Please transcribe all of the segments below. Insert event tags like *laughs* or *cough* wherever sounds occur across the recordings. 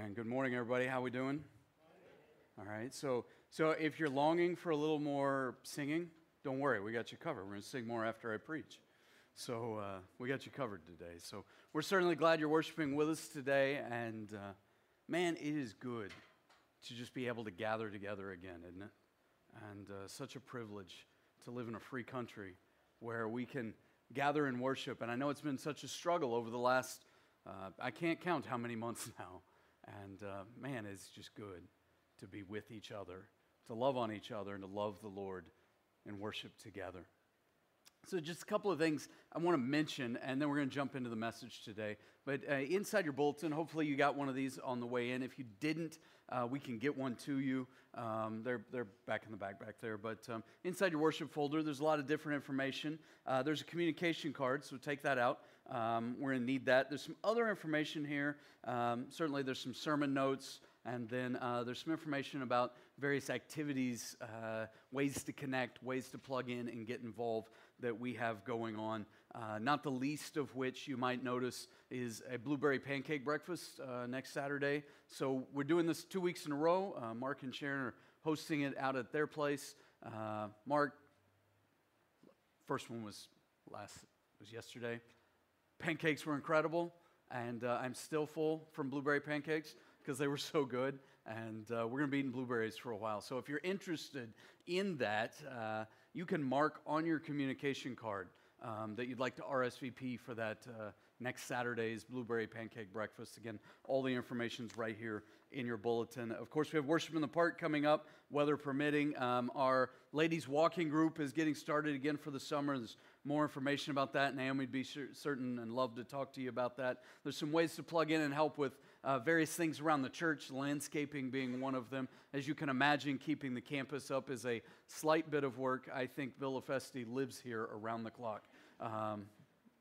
Amen. Good morning, everybody. How we doing? All right. So, so if you're longing for a little more singing, don't worry. We got you covered. We're going to sing more after I preach. So uh, we got you covered today. So we're certainly glad you're worshiping with us today. And uh, man, it is good to just be able to gather together again, isn't it? And uh, such a privilege to live in a free country where we can gather and worship. And I know it's been such a struggle over the last, uh, I can't count how many months *laughs* now. And uh, man, it's just good to be with each other, to love on each other, and to love the Lord and worship together. So, just a couple of things I want to mention, and then we're going to jump into the message today. But uh, inside your bulletin, hopefully you got one of these on the way in. If you didn't, uh, we can get one to you. Um, they're, they're back in the back back there. But um, inside your worship folder, there's a lot of different information. Uh, there's a communication card, so take that out. Um, we're going to need that. There's some other information here. Um, certainly, there's some sermon notes. And then uh, there's some information about various activities, uh, ways to connect, ways to plug in and get involved that we have going on. Uh, not the least of which you might notice is a blueberry pancake breakfast uh, next Saturday. So we're doing this two weeks in a row. Uh, Mark and Sharon are hosting it out at their place. Uh, Mark, first one was last was yesterday. Pancakes were incredible, and I'm still full from blueberry pancakes because they were *laughs* so good. And uh, we're going to be eating blueberries for a while. So if you're interested in that, uh, you can mark on your communication card um, that you'd like to RSVP for that uh, next Saturday's blueberry pancake breakfast. Again, all the information's right here in your bulletin. Of course, we have worship in the park coming up, weather permitting. Um, our ladies walking group is getting started again for the summer. There's more information about that. Naomi would be certain and love to talk to you about that. There's some ways to plug in and help with uh, various things around the church, landscaping being one of them. As you can imagine, keeping the campus up is a slight bit of work. I think Villa Festi lives here around the clock. Um,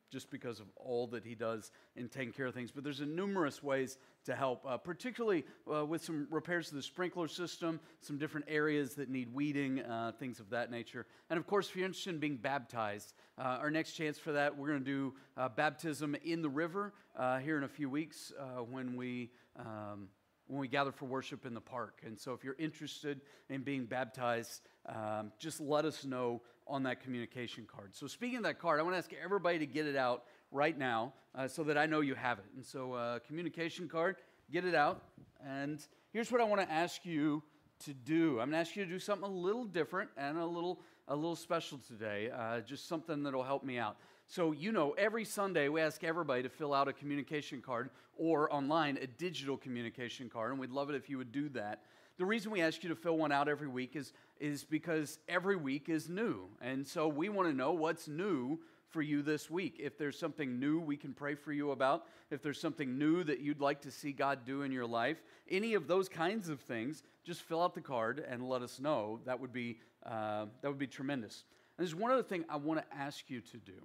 just because of all that he does in taking care of things. But there's a numerous ways to help, uh, particularly uh, with some repairs to the sprinkler system, some different areas that need weeding, uh, things of that nature. And of course, if you're interested in being baptized, uh, our next chance for that, we're going to do uh, baptism in the river uh, here in a few weeks when we. Um, when we gather for worship in the park. And so, if you're interested in being baptized, um, just let us know on that communication card. So, speaking of that card, I want to ask everybody to get it out right now uh, so that I know you have it. And so, uh, communication card, get it out. And here's what I want to ask you to do I'm going to ask you to do something a little different and a little, a little special today, uh, just something that'll help me out. So, you know, every Sunday we ask everybody to fill out a communication card or online a digital communication card, and we'd love it if you would do that. The reason we ask you to fill one out every week is, is because every week is new. And so we want to know what's new for you this week. If there's something new we can pray for you about, if there's something new that you'd like to see God do in your life, any of those kinds of things, just fill out the card and let us know. That would be, uh, that would be tremendous. And there's one other thing I want to ask you to do.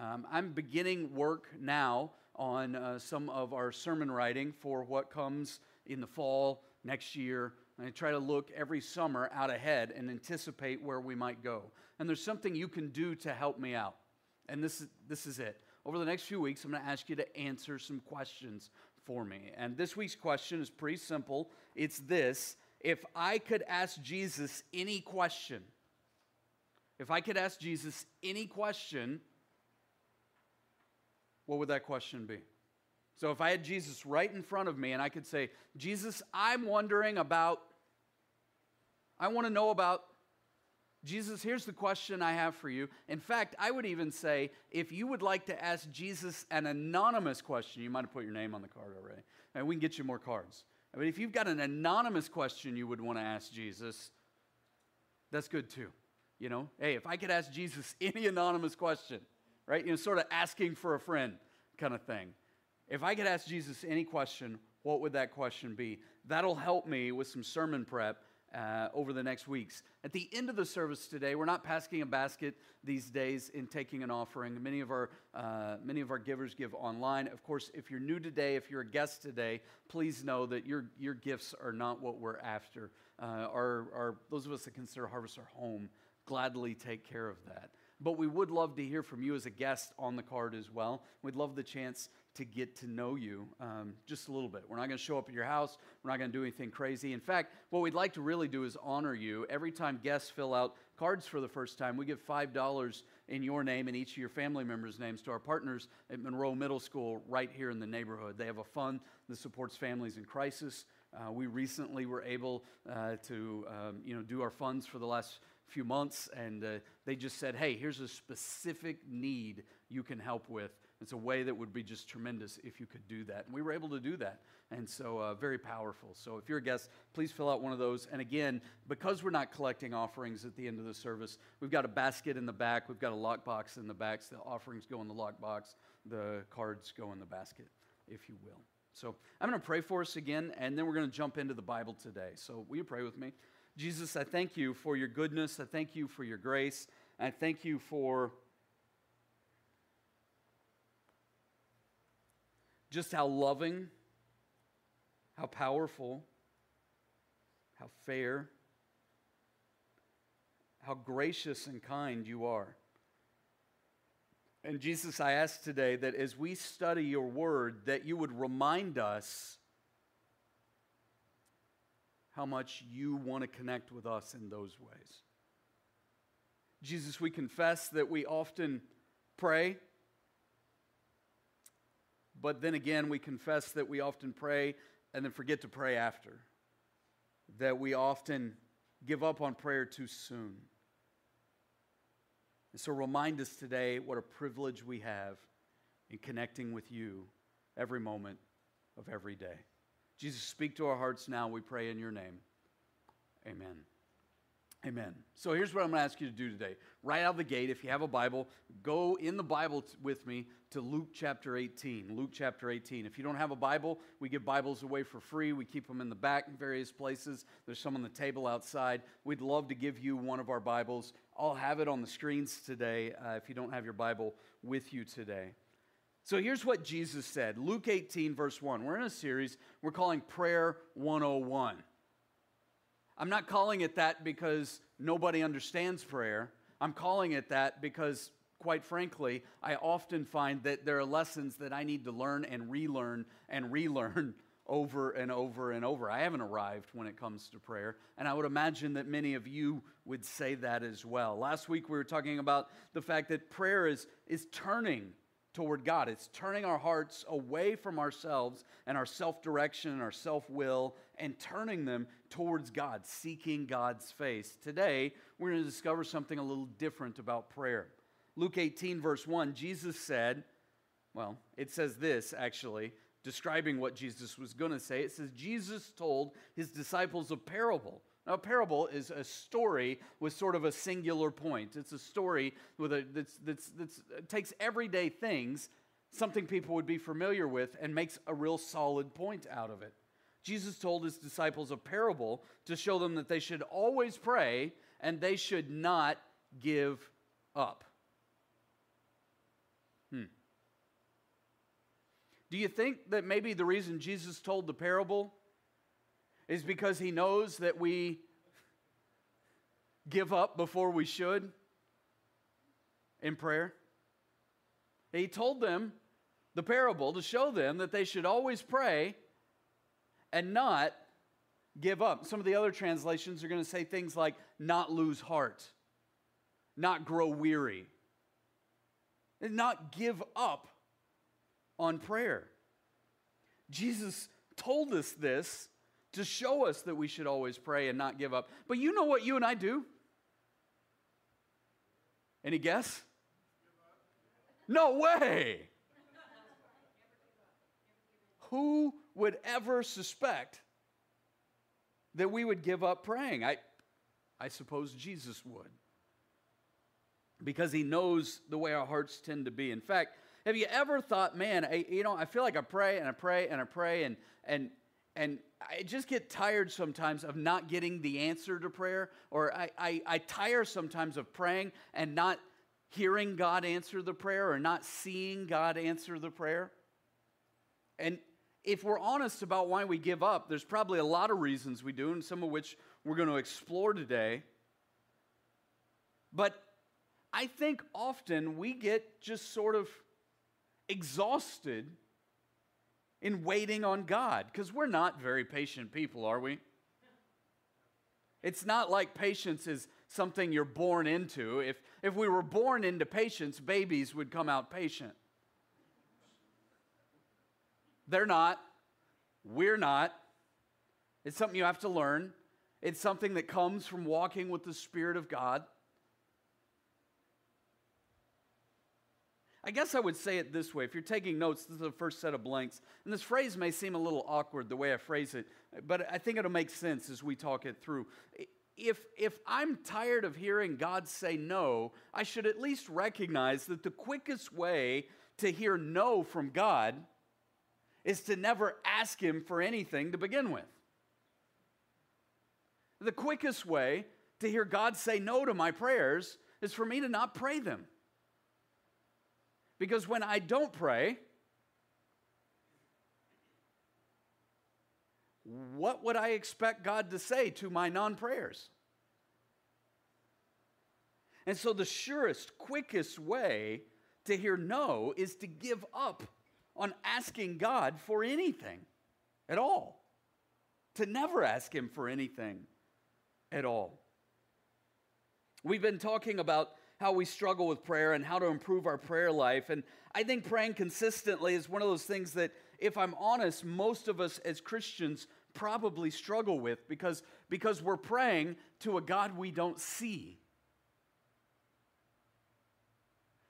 Um, I'm beginning work now on uh, some of our sermon writing for what comes in the fall next year. I try to look every summer out ahead and anticipate where we might go. And there's something you can do to help me out. And this this is it. Over the next few weeks, I'm going to ask you to answer some questions for me. And this week's question is pretty simple it's this If I could ask Jesus any question, if I could ask Jesus any question, what would that question be? So if I had Jesus right in front of me and I could say, Jesus, I'm wondering about, I want to know about, Jesus, here's the question I have for you. In fact, I would even say, if you would like to ask Jesus an anonymous question, you might have put your name on the card already, and we can get you more cards. But if you've got an anonymous question you would want to ask Jesus, that's good too. You know, hey, if I could ask Jesus *laughs* any anonymous question, right? You know, sort of asking for a friend kind of thing. If I could ask Jesus any question, what would that question be? That'll help me with some sermon prep uh, over the next weeks. At the end of the service today, we're not passing a basket these days in taking an offering. Many of our uh, many of our givers give online. Of course, if you're new today, if you're a guest today, please know that your your gifts are not what we're after. Uh, our, our those of us that consider Harvest our home gladly take care of that. But we would love to hear from you as a guest on the card as well. We'd love the chance to get to know you um, just a little bit. We're not going to show up at your house. We're not going to do anything crazy. In fact, what we'd like to really do is honor you. Every time guests fill out cards for the first time, we give $5 in your name and each of your family members' names to our partners at Monroe Middle School right here in the neighborhood. They have a fund that supports families in crisis. Uh, we recently were able uh, to um, you know, do our funds for the last few months, and uh, they just said, hey, here's a specific need you can help with. It's a way that would be just tremendous if you could do that. And we were able to do that. And so, uh, very powerful. So, if you're a guest, please fill out one of those. And again, because we're not collecting offerings at the end of the service, we've got a basket in the back, we've got a lockbox in the back. So the offerings go in the lockbox, the cards go in the basket, if you will. So, I'm going to pray for us again, and then we're going to jump into the Bible today. So, will you pray with me? Jesus, I thank you for your goodness. I thank you for your grace. I thank you for just how loving, how powerful, how fair, how gracious and kind you are. And Jesus, I ask today that as we study your word, that you would remind us how much you want to connect with us in those ways. Jesus, we confess that we often pray but then again, we confess that we often pray and then forget to pray after, that we often give up on prayer too soon. And so remind us today what a privilege we have in connecting with you every moment of every day. Jesus, speak to our hearts now, we pray in your name. Amen. Amen. So here's what I'm going to ask you to do today. Right out of the gate, if you have a Bible, go in the Bible t- with me to Luke chapter 18. Luke chapter 18. If you don't have a Bible, we give Bibles away for free. We keep them in the back in various places. There's some on the table outside. We'd love to give you one of our Bibles. I'll have it on the screens today uh, if you don't have your Bible with you today. So here's what Jesus said Luke 18, verse 1. We're in a series we're calling Prayer 101. I'm not calling it that because nobody understands prayer. I'm calling it that because, quite frankly, I often find that there are lessons that I need to learn and relearn and relearn *laughs* over and over and over. I haven't arrived when it comes to prayer, and I would imagine that many of you would say that as well. Last week we were talking about the fact that prayer is, is turning toward God. It's turning our hearts away from ourselves and our self direction and our self will and turning them towards God, seeking God's face. Today, we're going to discover something a little different about prayer. Luke 18, verse 1, Jesus said, well, it says this actually, describing what Jesus was going to say. It says, Jesus told his disciples a parable. Now, a parable is a story with sort of a singular point. It's a story with a, that's, that's, that's takes everyday things, something people would be familiar with, and makes a real solid point out of it. Jesus told his disciples a parable to show them that they should always pray and they should not give up. Hmm. Do you think that maybe the reason Jesus told the parable is because he knows that we give up before we should in prayer? He told them the parable to show them that they should always pray and not give up. Some of the other translations are going to say things like not lose heart, not grow weary, and not give up on prayer. Jesus told us this to show us that we should always pray and not give up. But you know what you and I do? Any guess? No way. Who would ever suspect that we would give up praying? I, I suppose Jesus would. Because he knows the way our hearts tend to be. In fact, have you ever thought, man, I, you know, I feel like I pray and I pray and I pray and, and, and I just get tired sometimes of not getting the answer to prayer, or I, I, I tire sometimes of praying and not hearing God answer the prayer or not seeing God answer the prayer. And if we're honest about why we give up, there's probably a lot of reasons we do, and some of which we're going to explore today. But I think often we get just sort of exhausted in waiting on God because we're not very patient people, are we? It's not like patience is something you're born into. If, if we were born into patience, babies would come out patient. They're not. We're not. It's something you have to learn. It's something that comes from walking with the Spirit of God. I guess I would say it this way. If you're taking notes, this is the first set of blanks. And this phrase may seem a little awkward the way I phrase it, but I think it'll make sense as we talk it through. If, if I'm tired of hearing God say no, I should at least recognize that the quickest way to hear no from God is to never ask Him for anything to begin with. The quickest way to hear God say no to my prayers is for me to not pray them. Because when I don't pray, what would I expect God to say to my non prayers? And so, the surest, quickest way to hear no is to give up on asking God for anything at all, to never ask Him for anything at all. We've been talking about how we struggle with prayer and how to improve our prayer life. And I think praying consistently is one of those things that, if I'm honest, most of us as Christians probably struggle with because, because we're praying to a God we don't see.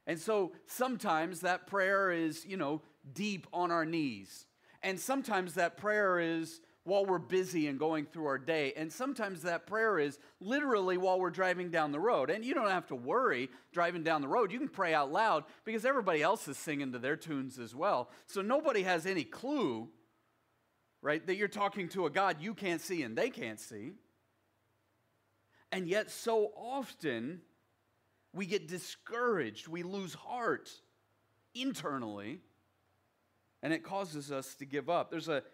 And so sometimes that prayer is, you know, deep on our knees. And sometimes that prayer is while we're busy and going through our day. And sometimes that prayer is literally while we're driving down the road. And you don't have to worry driving down the road. You can pray out loud because everybody else is singing to their tunes as well. So nobody has any clue, right, that you're talking to a God you can't see and they can't see. And yet, so often, we get discouraged, we lose heart internally, and it causes us to give up. There's a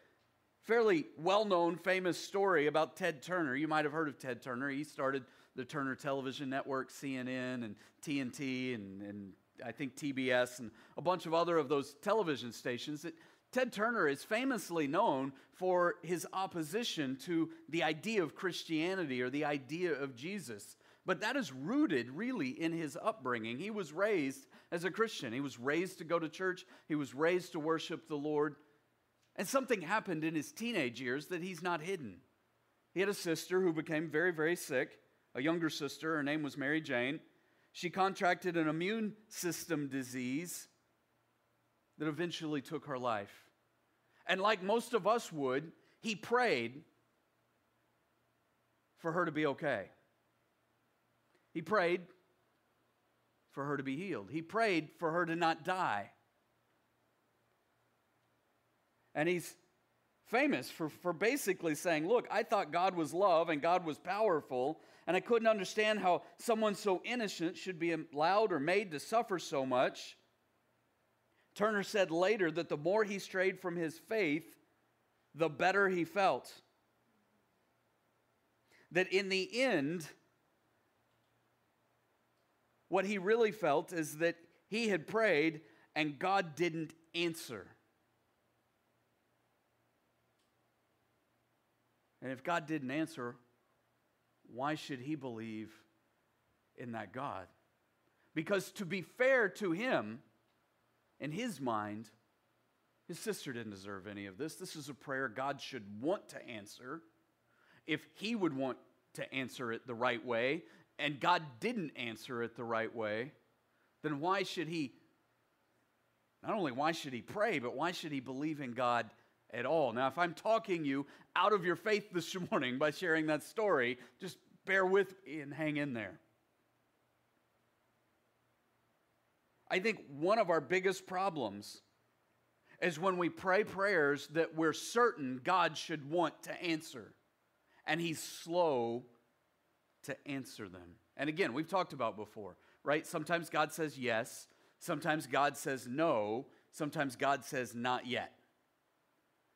fairly well known, famous story about Ted Turner. You might have heard of Ted Turner. He started the Turner Television Network, CNN, and TNT, and, and I think TBS, and a bunch of other of those television stations. Ted Turner is famously known for his opposition to the idea of Christianity or the idea of Jesus. But that is rooted really in his upbringing. He was raised as a Christian. He was raised to go to church. He was raised to worship the Lord. And something happened in his teenage years that he's not hidden. He had a sister who became very, very sick, a younger sister. Her name was Mary Jane. She contracted an immune system disease that eventually took her life. And like most of us would, he prayed for her to be okay. He prayed for her to be healed. He prayed for her to not die. And he's famous for, for basically saying, Look, I thought God was love and God was powerful, and I couldn't understand how someone so innocent should be allowed or made to suffer so much. Turner said later that the more he strayed from his faith, the better he felt. That in the end, what he really felt is that he had prayed and God didn't answer. And if God didn't answer, why should he believe in that God? Because to be fair to him, in his mind, his sister didn't deserve any of this. This is a prayer God should want to answer. If he would want to answer it the right way, and God didn't answer it the right way, then why should he? Not only why should he pray, but why should he believe in God at all. Now, if I'm talking you out of your faith *laughs* this morning by sharing that story, just bear with me and hang in there. I think one of our biggest problems is when we pray prayers that we're certain God should want to answer, and He's slow to answer them. And again, we've talked about before, right? Sometimes God says yes, sometimes God says no, sometimes God says not yet.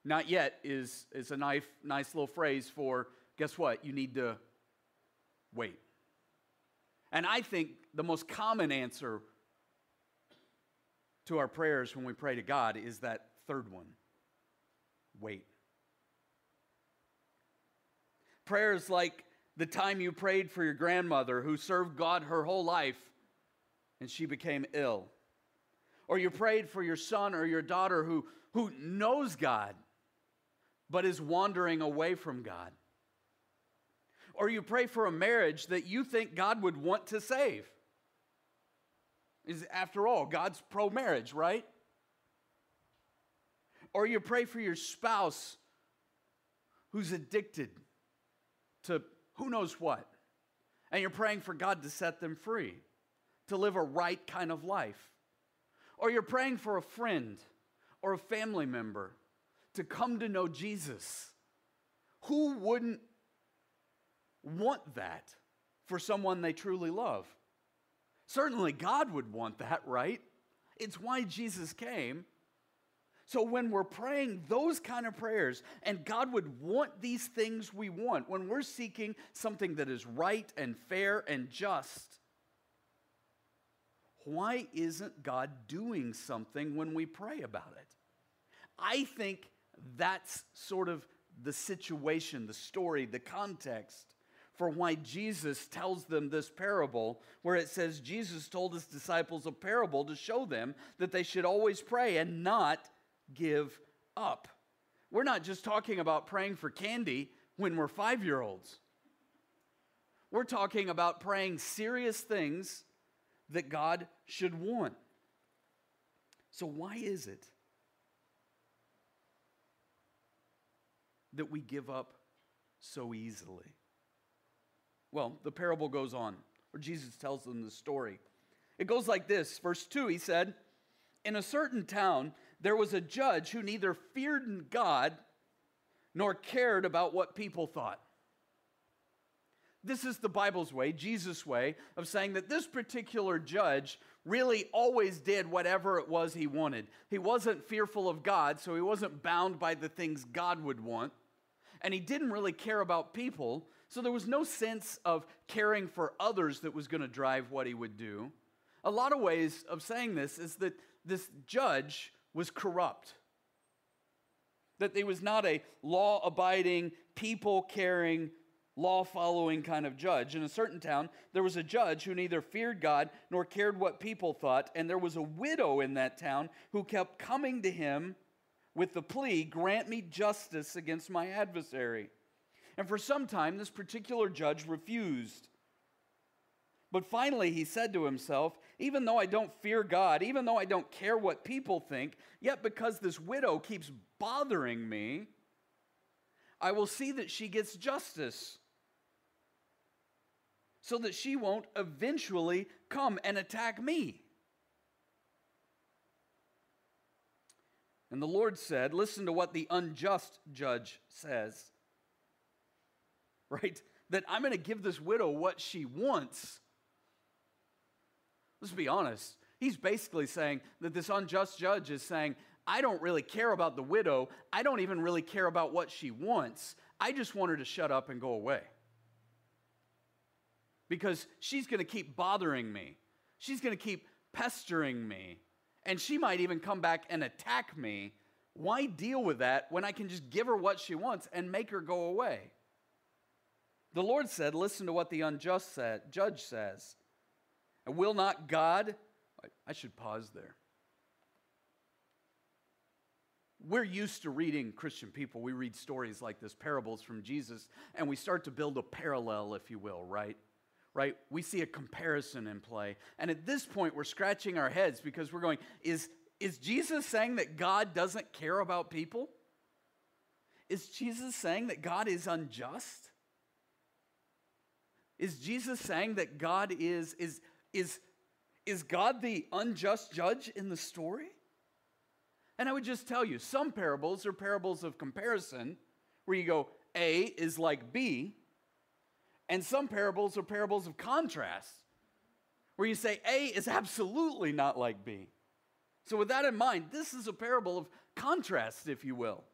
Not yet is, is a nice, nice little phrase for guess what? You need to wait. And I think the most common answer to our prayers when we pray to God is that third one wait. Prayers like the time you prayed for your grandmother who served God her whole life and she became ill. Or you prayed for your son or your daughter who, who knows God but is wandering away from God. Or you pray for a marriage that you think God would want to save. Is after all, God's pro marriage, right? Or you pray for your spouse who's addicted to who knows what. And you're praying for God to set them free, to live a right kind of life. Or you're praying for a friend or a family member to come to know Jesus. Who wouldn't want that for someone they truly love? Certainly, God would want that, right? It's why Jesus came. So, when we're praying those kind of prayers, and God would want these things we want, when we're seeking something that is right and fair and just, why isn't God doing something when we pray about it? I think that's sort of the situation, the story, the context for why Jesus tells them this parable, where it says Jesus told his disciples a parable to show them that they should always pray and not give up. We're not just talking about praying for candy when we're five year olds. We're talking about praying serious things that God should want. So, why is it that we give up so easily? Well, the parable goes on, where Jesus tells them the story. It goes like this Verse 2, he said, In a certain town, there was a judge who neither feared God nor cared about what people thought. This is the Bible's way, Jesus' way, of saying that this particular judge really always did whatever it was he wanted. He wasn't fearful of God, so he wasn't bound by the things God would want. And he didn't really care about people, so there was no sense of caring for others that was going to drive what he would do. A lot of ways of saying this is that this judge was corrupt. That he was not a law abiding, people caring, law following kind of judge. In a certain town, there was a judge who neither feared God nor cared what people thought, and there was a widow in that town who kept coming to him with the plea, Grant me justice against my adversary. And for some time, this particular judge refused. But finally, he said to himself, Even though I don't fear God, even though I don't care what people think, yet because this widow keeps bothering me, I will see that she gets justice so that she won't eventually come and attack me. And the Lord said, Listen to what the unjust judge says. Right? That I'm going to give this widow what she wants. Let's be honest. He's basically saying that this unjust judge is saying, I don't really care about the widow. I don't even really care about what she wants. I just want her to shut up and go away. Because she's going to keep bothering me. She's going to keep pestering me and she might even come back and attack me. Why deal with that when I can just give her what she wants and make her go away? The Lord said, Listen to what the unjust said, judge says. And will not God, I should pause there. We're used to reading Christian people. We read stories like this, parables from Jesus, and we start to build a parallel, if you will, right? Right? We see a comparison in play. And at this point, we're scratching our heads because we're going, is, is Jesus saying that God doesn't care about people? Is Jesus saying that God is unjust? Is Jesus saying that God is, is, is, is God the unjust judge in the story? And I would just tell you, some parables are parables of comparison where you go, A is like B, and some parables are parables of contrast, where you say A is absolutely not like B. So, with that in mind, this is a parable of contrast, if you will.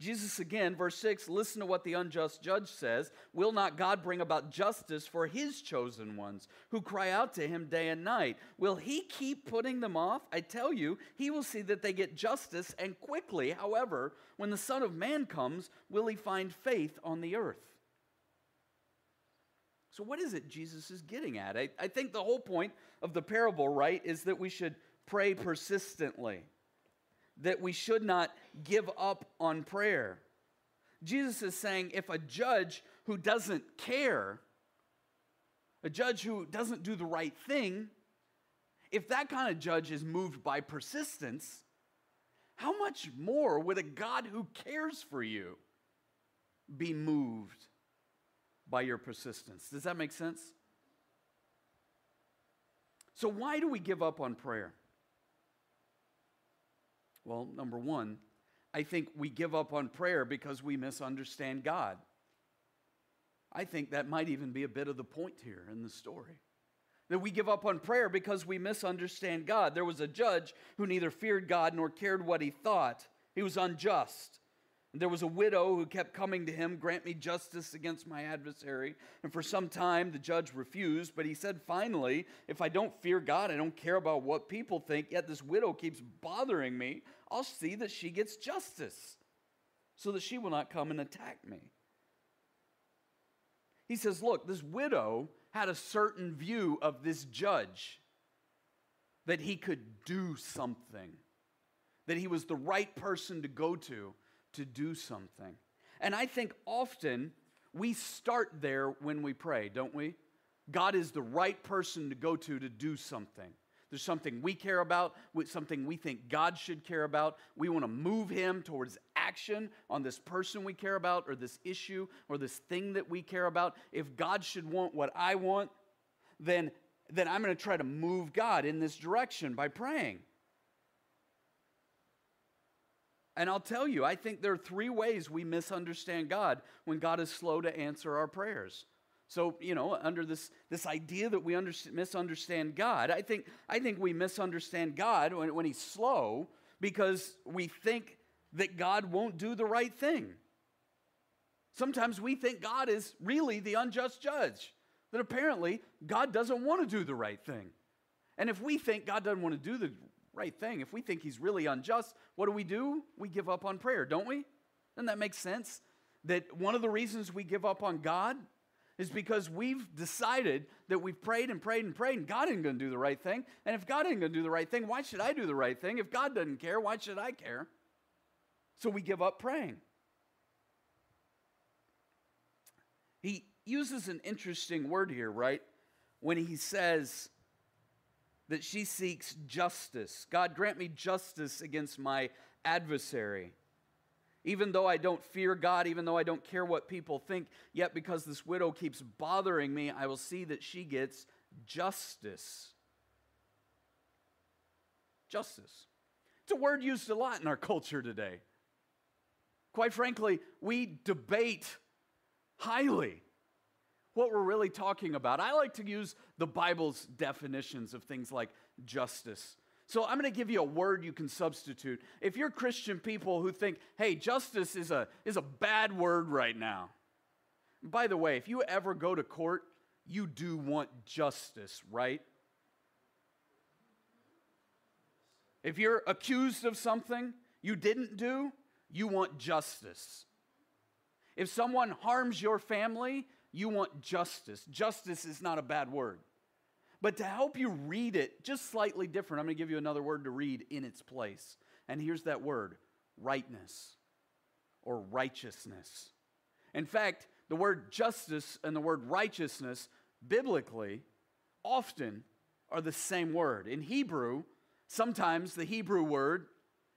Jesus again, verse 6 listen to what the unjust judge says. Will not God bring about justice for his chosen ones who cry out to him day and night? Will he keep putting them off? I tell you, he will see that they get justice and quickly. However, when the Son of Man comes, will he find faith on the earth? So, what is it Jesus is getting at? I, I think the whole point of the parable, right, is that we should pray persistently that we should not give up on prayer. Jesus is saying if a judge who doesn't care, a judge who doesn't do the right thing, if that kind of judge is moved by persistence, how much more would a God who cares for you be moved by your persistence? Does that make sense? So, why do we give up on prayer? Well, number one, I think we give up on prayer because we misunderstand God. I think that might even be a bit of the point here in the story. That we give up on prayer because we misunderstand God. There was a judge who neither feared God nor cared what he thought, he was unjust. There was a widow who kept coming to him, Grant me justice against my adversary. And for some time the judge refused, but he said, Finally, if I don't fear God, I don't care about what people think, yet this widow keeps bothering me, I'll see that she gets justice so that she will not come and attack me. He says, Look, this widow had a certain view of this judge that he could do something, that he was the right person to go to to do something. And I think often we start there when we pray, don't we? God is the right person to go to to do something. There's something we care about, something we think God should care about. We want to move Him towards action on this person we care about, or this issue, or this thing that we care about. If God should want what I want, then, then I'm going to try to move God in this direction by praying. And I'll tell you, I think there are three ways we misunderstand God when God is slow to answer our prayers. So, you know, under this, this idea that we under, misunderstand God, I think, I think we misunderstand God when, when He's slow because we think that God won't do the right thing. Sometimes we think God is really the unjust judge, that apparently God doesn't want to do the right thing. And if we think God doesn't want to do the right thing. If we think he's really unjust, what do we do? We give up on prayer, don't we? Doesn't that make sense? That one of the reasons we give up on God is because we've decided that we've prayed and prayed and prayed, and God ain't to do the right thing. And if God ain't to do the right thing, why should I do the right thing? If God doesn't care, why should I care? So we give up praying. He uses an interesting word here, right? When he says, that she seeks justice. God, grant me justice against my adversary. Even though I don't fear God, even though I don't care what people think, yet because this widow keeps bothering me, I will see that she gets justice. Justice. It's a word used a lot in our culture today. Quite frankly, we debate highly what we're really talking about. I like to use the Bible's definitions of things like justice. So I'm going to give you a word you can substitute. If you're Christian people who think, hey, justice is a, is a bad word right now. By the way, if you ever go to court, you do want justice, right? If you're accused of something you didn't do, you want justice. If someone harms your family, you want justice. Justice is not a bad word. But to help you read it just slightly different, I'm going to give you another word to read in its place. And here's that word rightness or righteousness. In fact, the word justice and the word righteousness, biblically, often are the same word. In Hebrew, sometimes the Hebrew word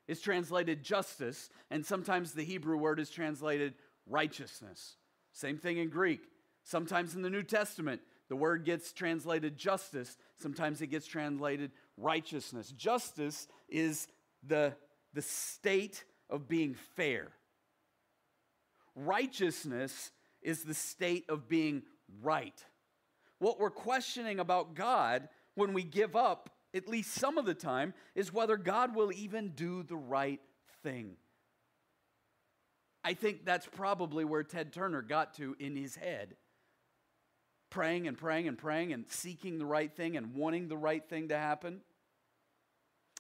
is translated justice, and sometimes the Hebrew word is translated righteousness. Same thing in Greek. Sometimes in the New Testament, the word gets translated justice, sometimes it gets translated righteousness. Justice is the, the state of being fair, righteousness is the state of being right. What we're questioning about God when we give up, at least some of the time, is whether God will even do the right thing. I think that's probably where Ted Turner got to in his head. Praying and praying and praying and seeking the right thing and wanting the right thing to happen.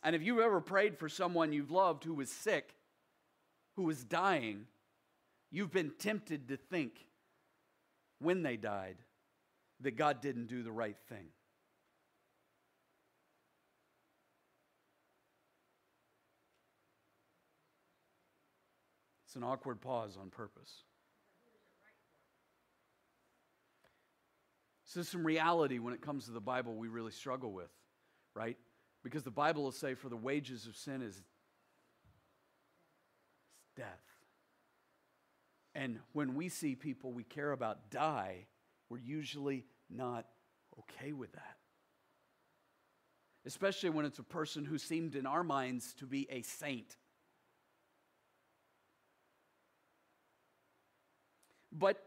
And if you've ever prayed for someone you've loved who was sick, who was dying, you've been tempted to think when they died that God didn't do the right thing. It's an awkward pause on purpose. So, there's some reality when it comes to the Bible we really struggle with, right? Because the Bible will say, for the wages of sin is, is death. And when we see people we care about die, we're usually not okay with that. Especially when it's a person who seemed in our minds to be a saint. But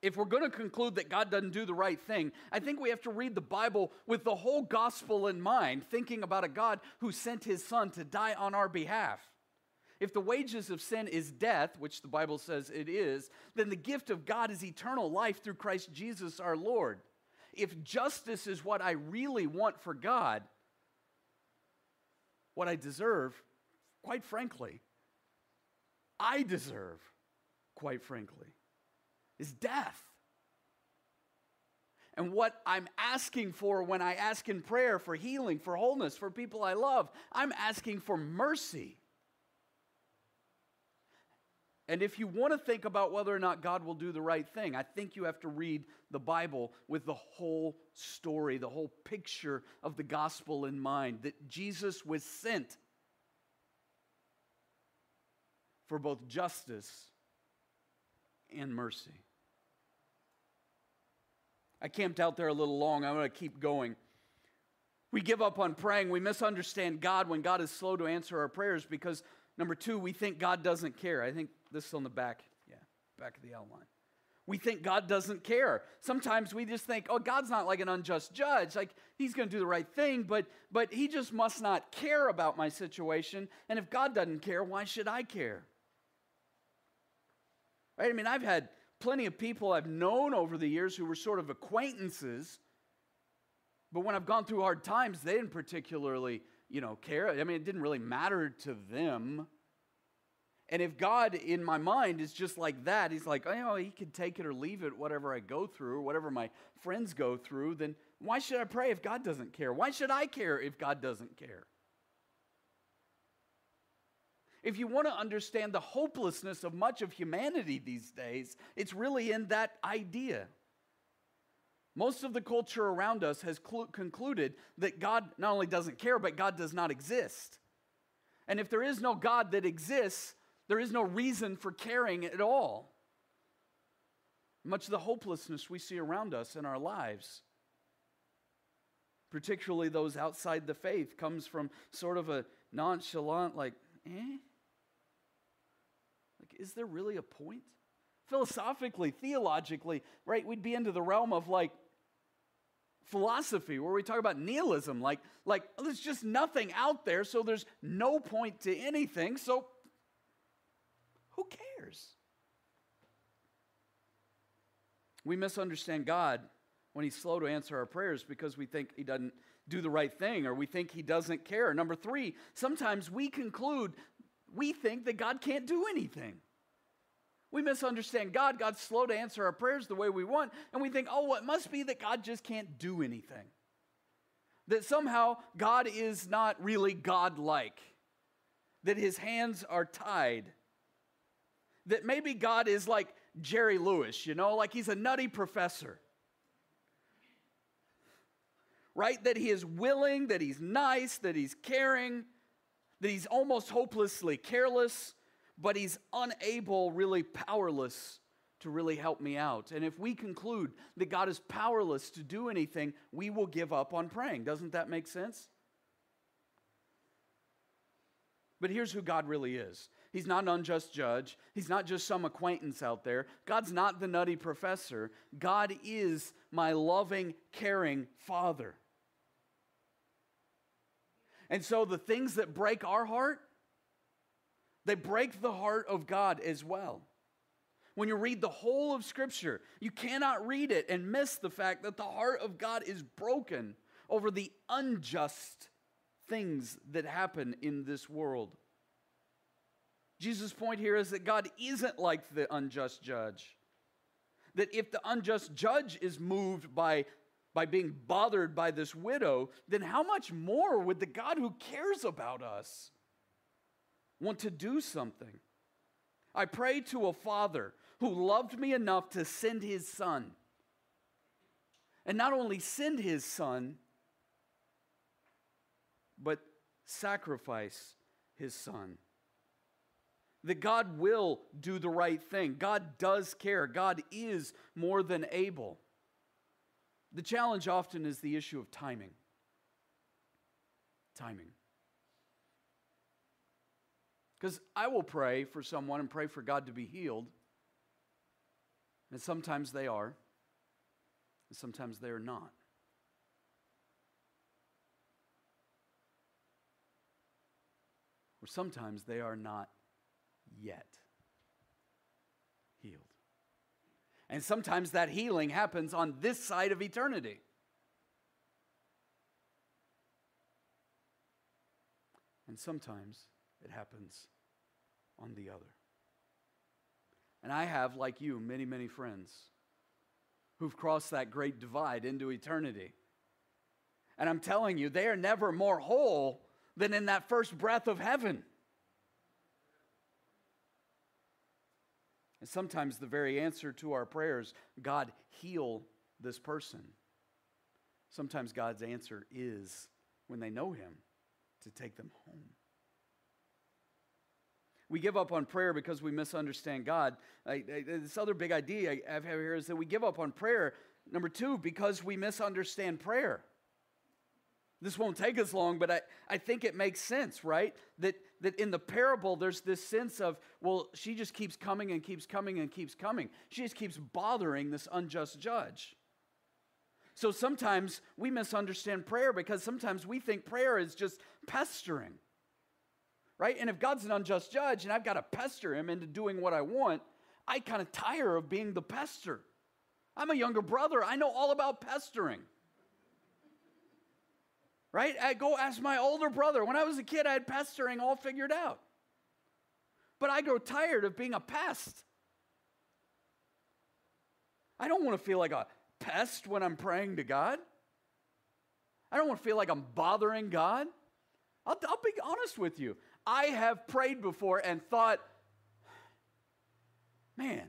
if we're going to conclude that God doesn't do the right thing, I think we have to read the Bible with the whole gospel in mind, thinking about a God who sent his son to die on our behalf. If the wages of sin is death, which the Bible says it is, then the gift of God is eternal life through Christ Jesus our Lord. If justice is what I really want for God, what I deserve, quite frankly, I deserve, quite frankly, is death. And what I'm asking for when I ask in prayer for healing, for wholeness, for people I love, I'm asking for mercy. And if you want to think about whether or not God will do the right thing, I think you have to read the Bible with the whole story, the whole picture of the gospel in mind that Jesus was sent for both justice and mercy. I camped out there a little long. I'm going to keep going. We give up on praying. We misunderstand God when God is slow to answer our prayers because, number two, we think God doesn't care. I think this is on the back, yeah, back of the outline. We think God doesn't care. Sometimes we just think, oh, God's not like an unjust judge. Like, he's going to do the right thing, but, but he just must not care about my situation. And if God doesn't care, why should I care? Right? I mean, I've had plenty of people I've known over the years who were sort of acquaintances, but when I've gone through hard times, they didn't particularly, you know, care. I mean, it didn't really matter to them. And if God, in my mind, is just like that, He's like, oh, He can take it or leave it, whatever I go through, whatever my friends go through, then why should I pray if God doesn't care? Why should I care if God doesn't care? If you want to understand the hopelessness of much of humanity these days, it's really in that idea. Most of the culture around us has cl- concluded that God not only doesn't care, but God does not exist. And if there is no God that exists, there is no reason for caring at all. Much of the hopelessness we see around us in our lives, particularly those outside the faith, comes from sort of a nonchalant, like, eh? Is there really a point? Philosophically, theologically, right, we'd be into the realm of like philosophy where we talk about nihilism, like, like oh, there's just nothing out there, so there's no point to anything, so who cares? We misunderstand God when He's slow to answer our prayers because we think He doesn't do the right thing or we think He doesn't care. Number three, sometimes we conclude, we think that God can't do anything. We misunderstand God. God's slow to answer our prayers the way we want, and we think, oh, well, it must be that God just can't do anything. That somehow God is not really God like, that his hands are tied that maybe God is like Jerry Lewis, you know, like he's a nutty professor. Right? That he is willing, that he's nice, that he's caring, that he's almost hopelessly careless, but he's unable, really powerless to really help me out. And if we conclude that God is powerless to do anything, we will give up on praying. Doesn't that make sense? But here's who God really is He's not an unjust judge. He's not just some acquaintance out there. God's not the nutty professor. God is my loving, caring Father. And so the things that break our heart, They break the heart of God as well. When you read the whole of Scripture, you cannot read it and miss the fact that the heart of God is broken over the unjust things that happen in this world. Jesus' point here is that God isn't like the unjust judge. That if the unjust judge is moved by, by being bothered by this widow, then how much more would the God who cares about us want to do something? I pray to a father who loved me enough to send his son. And not only send his son, but sacrifice his son that God will do the right thing. God does care. God is more than able. The challenge often is the issue of timing. Timing. Because I will pray for someone and pray for God to be healed. And sometimes they are, and sometimes they are not. Or sometimes they are not yet healed. And sometimes that healing happens on this side of eternity. And sometimes it happens on the other. And I have, like you, many, many friends who've crossed that great divide into eternity. And I'm telling you, they are never more whole than in that first breath of heaven. And sometimes the very answer to our prayers, God, heal this person. Sometimes God's answer is, when they know Him, to take them home. We give up on prayer because we misunderstand God. I, I, this other big idea I have here is that we give up on prayer, number two, because we misunderstand prayer. This won't take us long, but I, I think it makes sense, right? That, that in the parable, there's this sense of, well, she just keeps coming and keeps coming and keeps coming. She just keeps bothering this unjust judge. So sometimes we misunderstand prayer because sometimes we think prayer is just pestering, right? And if God's an unjust judge and I've got to pester him into doing what I want, I kind of tire of being the pester. I'm a younger brother, I know all about pestering right? I go ask my older brother. When I was a kid, I had pestering all figured out. But I grow tired of being a pest. I don't want to feel like a pest when I'm praying to God. I don't want to feel like I'm bothering God. I'll, I'll be honest with you. I have prayed before and thought, man,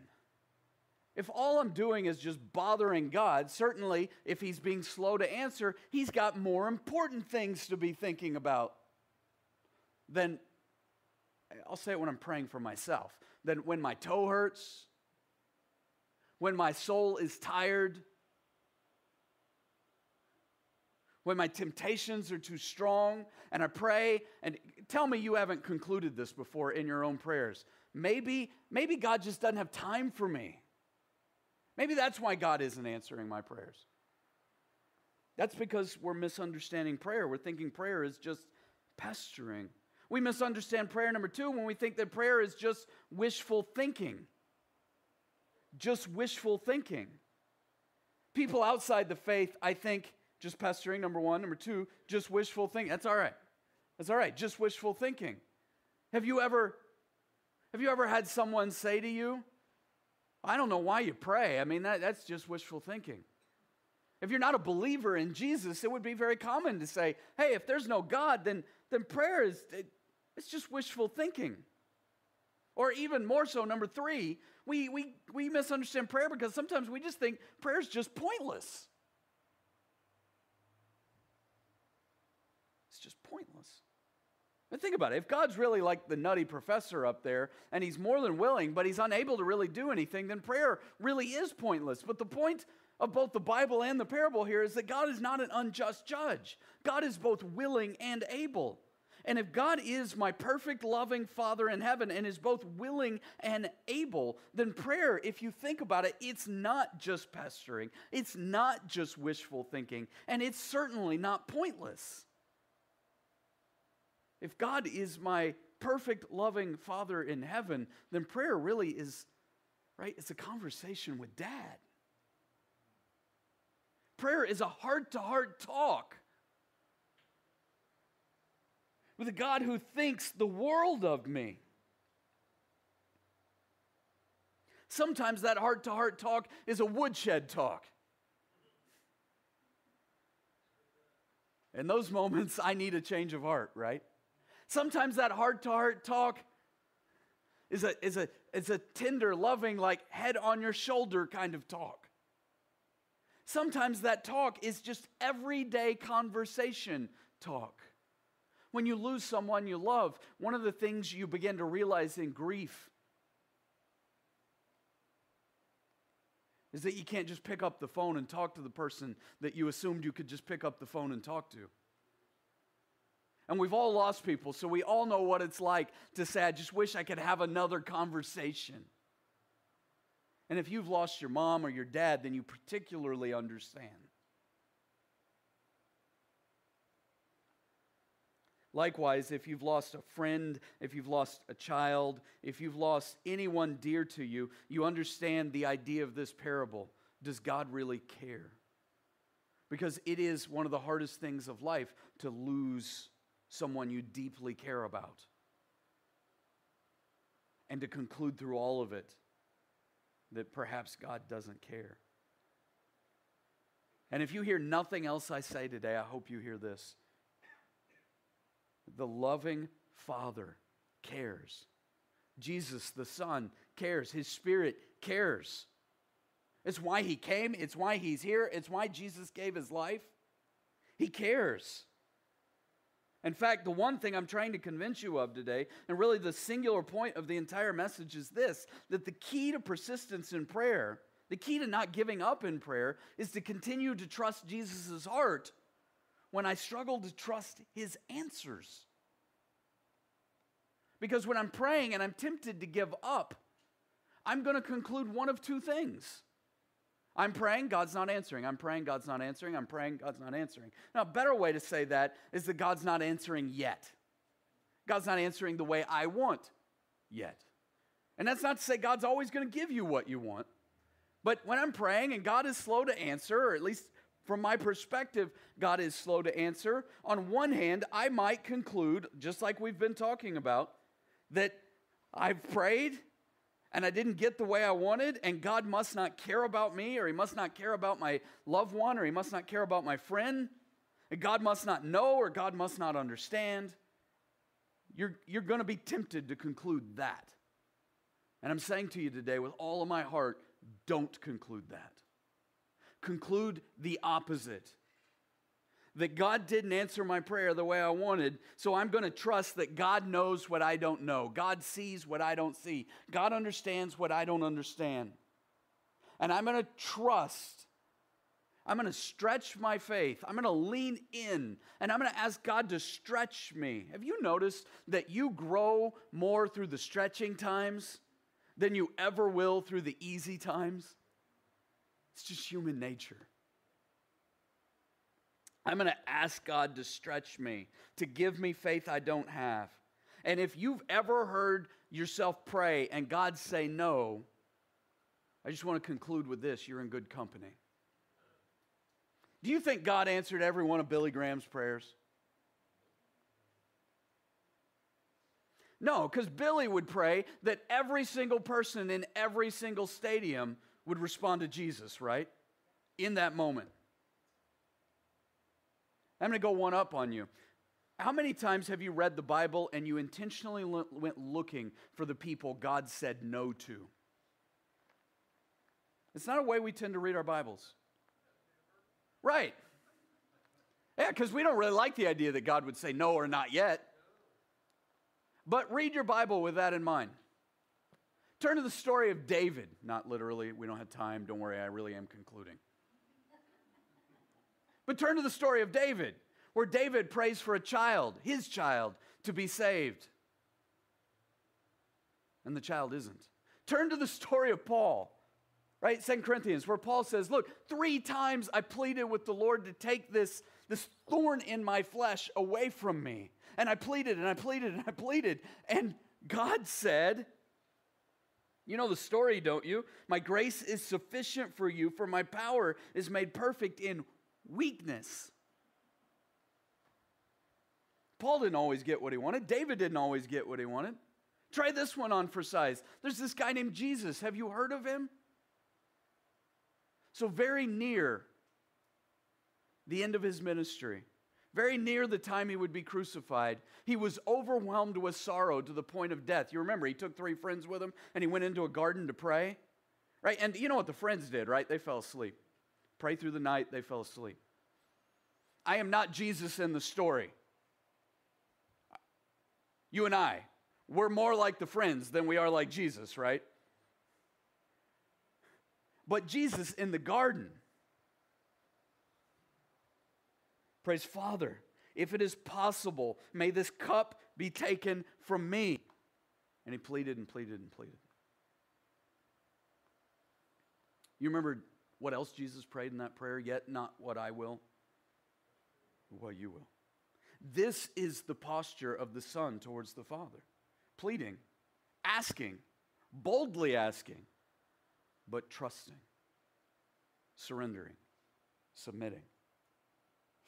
if all I'm doing is just bothering God, certainly if He's being slow to answer, He's got more important things to be thinking about than, I'll say it when I'm praying for myself, than when my toe hurts, when my soul is tired, when my temptations are too strong, and I pray, and tell me you haven't concluded this before in your own prayers. Maybe, maybe God just doesn't have time for me. Maybe that's why God isn't answering my prayers. That's because we're misunderstanding prayer. We're thinking prayer is just pestering. We misunderstand prayer number two when we think that prayer is just wishful thinking. Just wishful thinking. People outside the faith, I think, just pestering, number one. Number two, just wishful thinking. That's all right. That's all right. Just wishful thinking. Have you ever have you ever had someone say to you, I don't know why you pray. I mean, that, that's just wishful thinking. If you're not a believer in Jesus, it would be very common to say, hey, if there's no God, then, then prayer is it, it's just wishful thinking. Or even more so, number three, we, we, we misunderstand prayer because sometimes we just think prayer is just pointless. It's just pointless. But think about it. If God's really like the nutty professor up there and he's more than willing, but he's unable to really do anything, then prayer really is pointless. But the point of both the Bible and the parable here is that God is not an unjust judge. God is both willing and able. And if God is my perfect, loving Father in heaven and is both willing and able, then prayer, if you think about it, it's not just pestering, it's not just wishful thinking, and it's certainly not pointless. If God is my perfect, loving Father in heaven, then prayer really is, right? It's a conversation with dad. Prayer is a heart to heart talk with a God who thinks the world of me. Sometimes that heart to heart talk is a woodshed talk. In those moments, I need a change of heart, right? Sometimes that heart to heart talk is a, is, a, is a tender, loving, like head on your shoulder kind of talk. Sometimes that talk is just everyday conversation talk. When you lose someone you love, one of the things you begin to realize in grief is that you can't just pick up the phone and talk to the person that you assumed you could just pick up the phone and talk to. And we've all lost people, so we all know what it's like to say, I just wish I could have another conversation. And if you've lost your mom or your dad, then you particularly understand. Likewise, if you've lost a friend, if you've lost a child, if you've lost anyone dear to you, you understand the idea of this parable. Does God really care? Because it is one of the hardest things of life to lose someone you deeply care about. And to conclude through all of it that perhaps God doesn't care. And if you hear nothing else I say today, I hope you hear this the loving Father cares. Jesus, the Son, cares. His Spirit cares. It's why He came, it's why He's here, it's why Jesus gave His life. He cares. In fact, the one thing I'm trying to convince you of today, and really the singular point of the entire message, is this that the key to persistence in prayer, the key to not giving up in prayer, is to continue to trust Jesus' heart when I struggle to trust his answers. Because when I'm praying and I'm tempted to give up, I'm going to conclude one of two things. I'm praying, God's not answering. I'm praying, God's not answering. I'm praying, God's not answering. Now, a better way to say that is that God's not answering yet. God's not answering the way I want yet. And that's not to say God's always going to give you what you want. But when I'm praying and God is slow to answer, or at least from my perspective, God is slow to answer. On one hand, I might conclude, just like we've been talking about, that I've prayed and I didn't get the way I wanted, and God must not care about me, or He must not care about my loved one, or He must not care about my friend, and God must not know, or God must not understand. You're, you're going to be tempted to conclude that. And I'm saying to you today, with all of my heart, don't conclude that conclude the opposite that God didn't answer my prayer the way I wanted, so I'm going to trust that God knows what I don't know. God sees what I don't see. God understands what I don't understand. And I'm going to trust. I'm going to stretch my faith. I'm going to lean in and I'm going to ask God to stretch me. Have you noticed that you grow more through the stretching times than you ever will through the easy times? It's just human nature. I'm going to ask God to stretch me, to give me faith I don't have. And if you've ever heard yourself pray and God say no, I just want to conclude with this you're in good company. Do you think God answered every one of Billy Graham's prayers? No, because Billy would pray that every single person in every single stadium would respond to Jesus, right? In that moment. I'm going to go one up on you. How many times have you read the Bible and you intentionally went looking for the people God said no to? It's not a way we tend to read our Bibles. Right. Yeah, because we don't really like the idea that God would say no or not yet. But read your Bible with that in mind. Turn to the story of David. Not literally, we don't have time. Don't worry, I really am concluding. But turn to the story of David, where David prays for a child, his child, to be saved. And the child isn't. Turn to the story of Paul, right? Second Corinthians, where Paul says, Look, three times I pleaded with the Lord to take this, this thorn in my flesh away from me. And I pleaded and I pleaded and I pleaded. And God said, You know the story, don't you? My grace is sufficient for you, for my power is made perfect in weakness. Paul didn't always get what he wanted. David didn't always get what he wanted. Try this one on for size. There's this guy named Jesus. Have you heard of him? So, very near the end of his ministry, very near the time he would be crucified, he was overwhelmed with sorrow to the point of death. You remember, he took three friends with him and he went into a garden to pray, right? And you know what the friends did, right? They fell asleep. Pray through the night, they fell asleep. I am not Jesus in the story. You and I, we're more like the friends than we are like Jesus, right? But Jesus in the garden, prays, Father, if it is possible, may this cup be taken from me. And he pleaded and pleaded and pleaded. You remember what else Jesus prayed in that prayer? Yet not what I will, what you will. This is the posture of the Son towards the Father pleading, asking, boldly asking, but trusting, surrendering, submitting,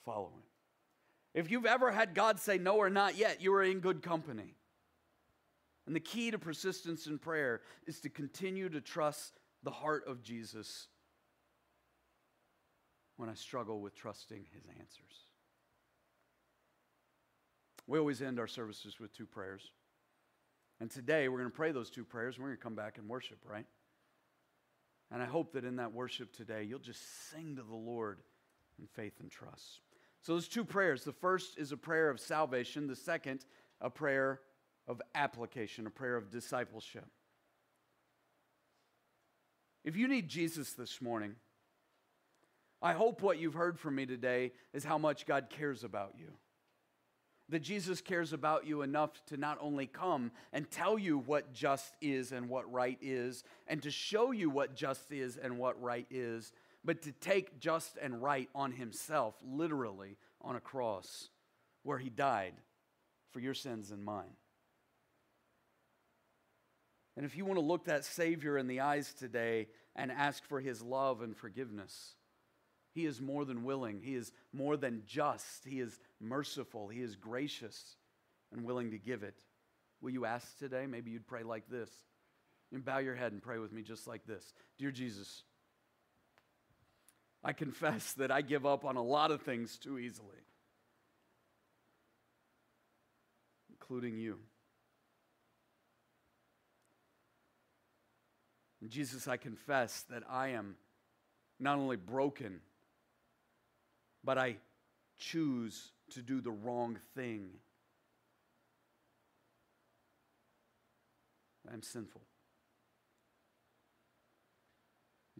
following. If you've ever had God say no or not yet, you are in good company. And the key to persistence in prayer is to continue to trust the heart of Jesus when I struggle with trusting his answers. We always end our services with two prayers. And today we're going to pray those two prayers and we're going to come back and worship, right? And I hope that in that worship today, you'll just sing to the Lord in faith and trust. So there's two prayers. The first is a prayer of salvation, the second, a prayer of application, a prayer of discipleship. If you need Jesus this morning, I hope what you've heard from me today is how much God cares about you that Jesus cares about you enough to not only come and tell you what just is and what right is, and to show you what just is and what right is, but to take just and right on himself, literally on a cross, where he died for your sins and mine. And if you want to look that Savior in the eyes today and ask for his love and forgiveness, he is more than willing. He is more than just. He is merciful. He is gracious and willing to give it. Will you ask today? Maybe you'd pray like this. You bow your head and pray with me just like this Dear Jesus, I confess that I give up on a lot of things too easily, including you. And Jesus, I confess that I am not only broken but I choose to do the wrong thing. I'm sinful.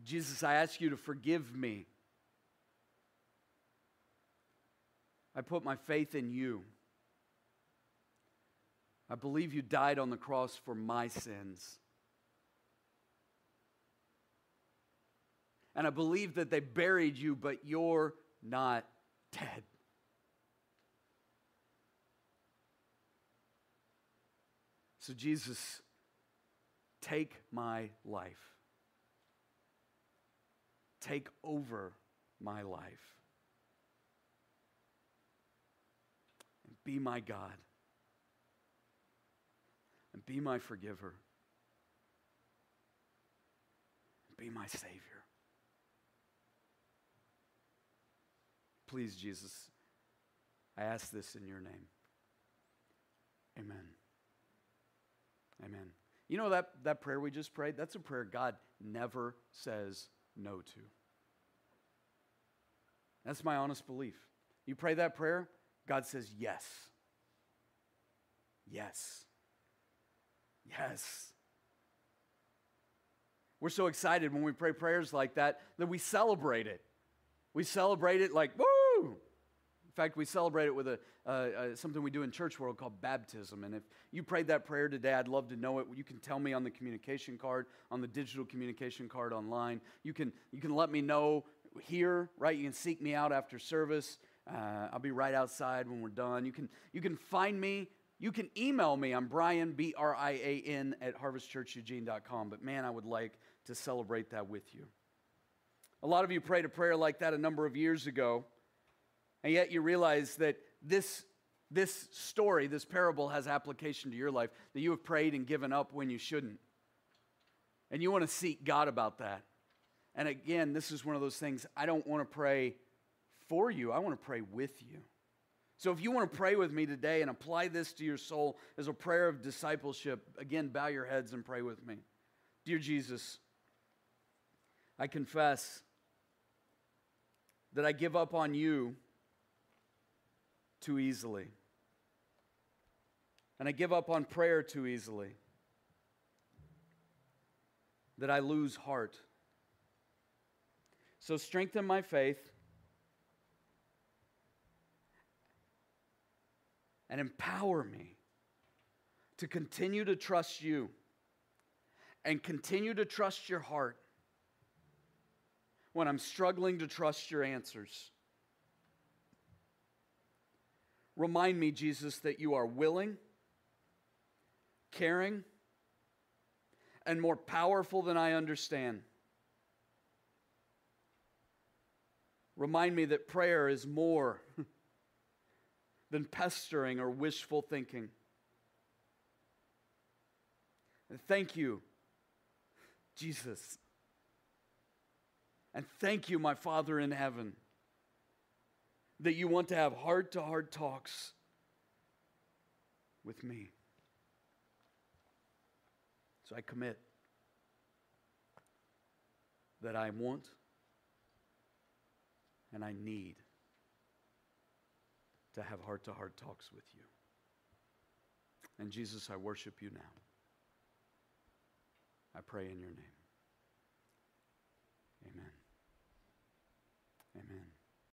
Jesus, I ask you to forgive me. I put my faith in you. I believe you died on the cross for my sins. And I believe that they buried you, but you're not dead. So, Jesus, take my life. Take over my life. And be my God. And be my forgiver. And be my Savior. Please, Jesus, I ask this in your name. Amen. Amen. You know that, that prayer we just prayed? That's a prayer God never says no to. That's my honest belief. You pray that prayer, God says yes. Yes. Yes. We're so excited when we pray prayers like that that we celebrate it. We celebrate it like, woo, in fact, we celebrate it with a, something we do in church world called baptism. And if you prayed that prayer today, I'd love to know it. You can tell me on the communication card, on the digital communication card online. You can, you can let me know here, right? You can seek me out after service. Uh, I'll be right outside when we're done. You can, you can find me. You can email me. I'm Brian, B R I A N, at harvestchurcheugene.com. But man, I would like to celebrate that with you. A lot of you prayed a prayer like that a number of years ago, and yet you realize that this, this story, this parable, has application to your life, that you have prayed and given up when you shouldn't. And you want to seek God about that. And again, this is one of those things I don't want to pray for you, I want to pray with you. So if you want to pray with me today and apply this to your soul as a prayer of discipleship, again, bow your heads and pray with me. Dear Jesus, I confess that I give up on you too easily. And I give up on prayer too easily. That I lose heart. So strengthen my faith and empower me to continue to trust you and continue to trust your heart when I'm struggling to trust your answers. Remind me, Jesus, that you are willing, caring, and more powerful than I understand. Remind me that prayer is more *laughs* than pestering or wishful thinking. And thank you, Jesus. And thank you, my Father in heaven, that you want to have heart to heart talks with me. So I commit that I want and I need to have heart to heart talks with you. And Jesus, I worship you now. I pray in your name. Amen. Amen.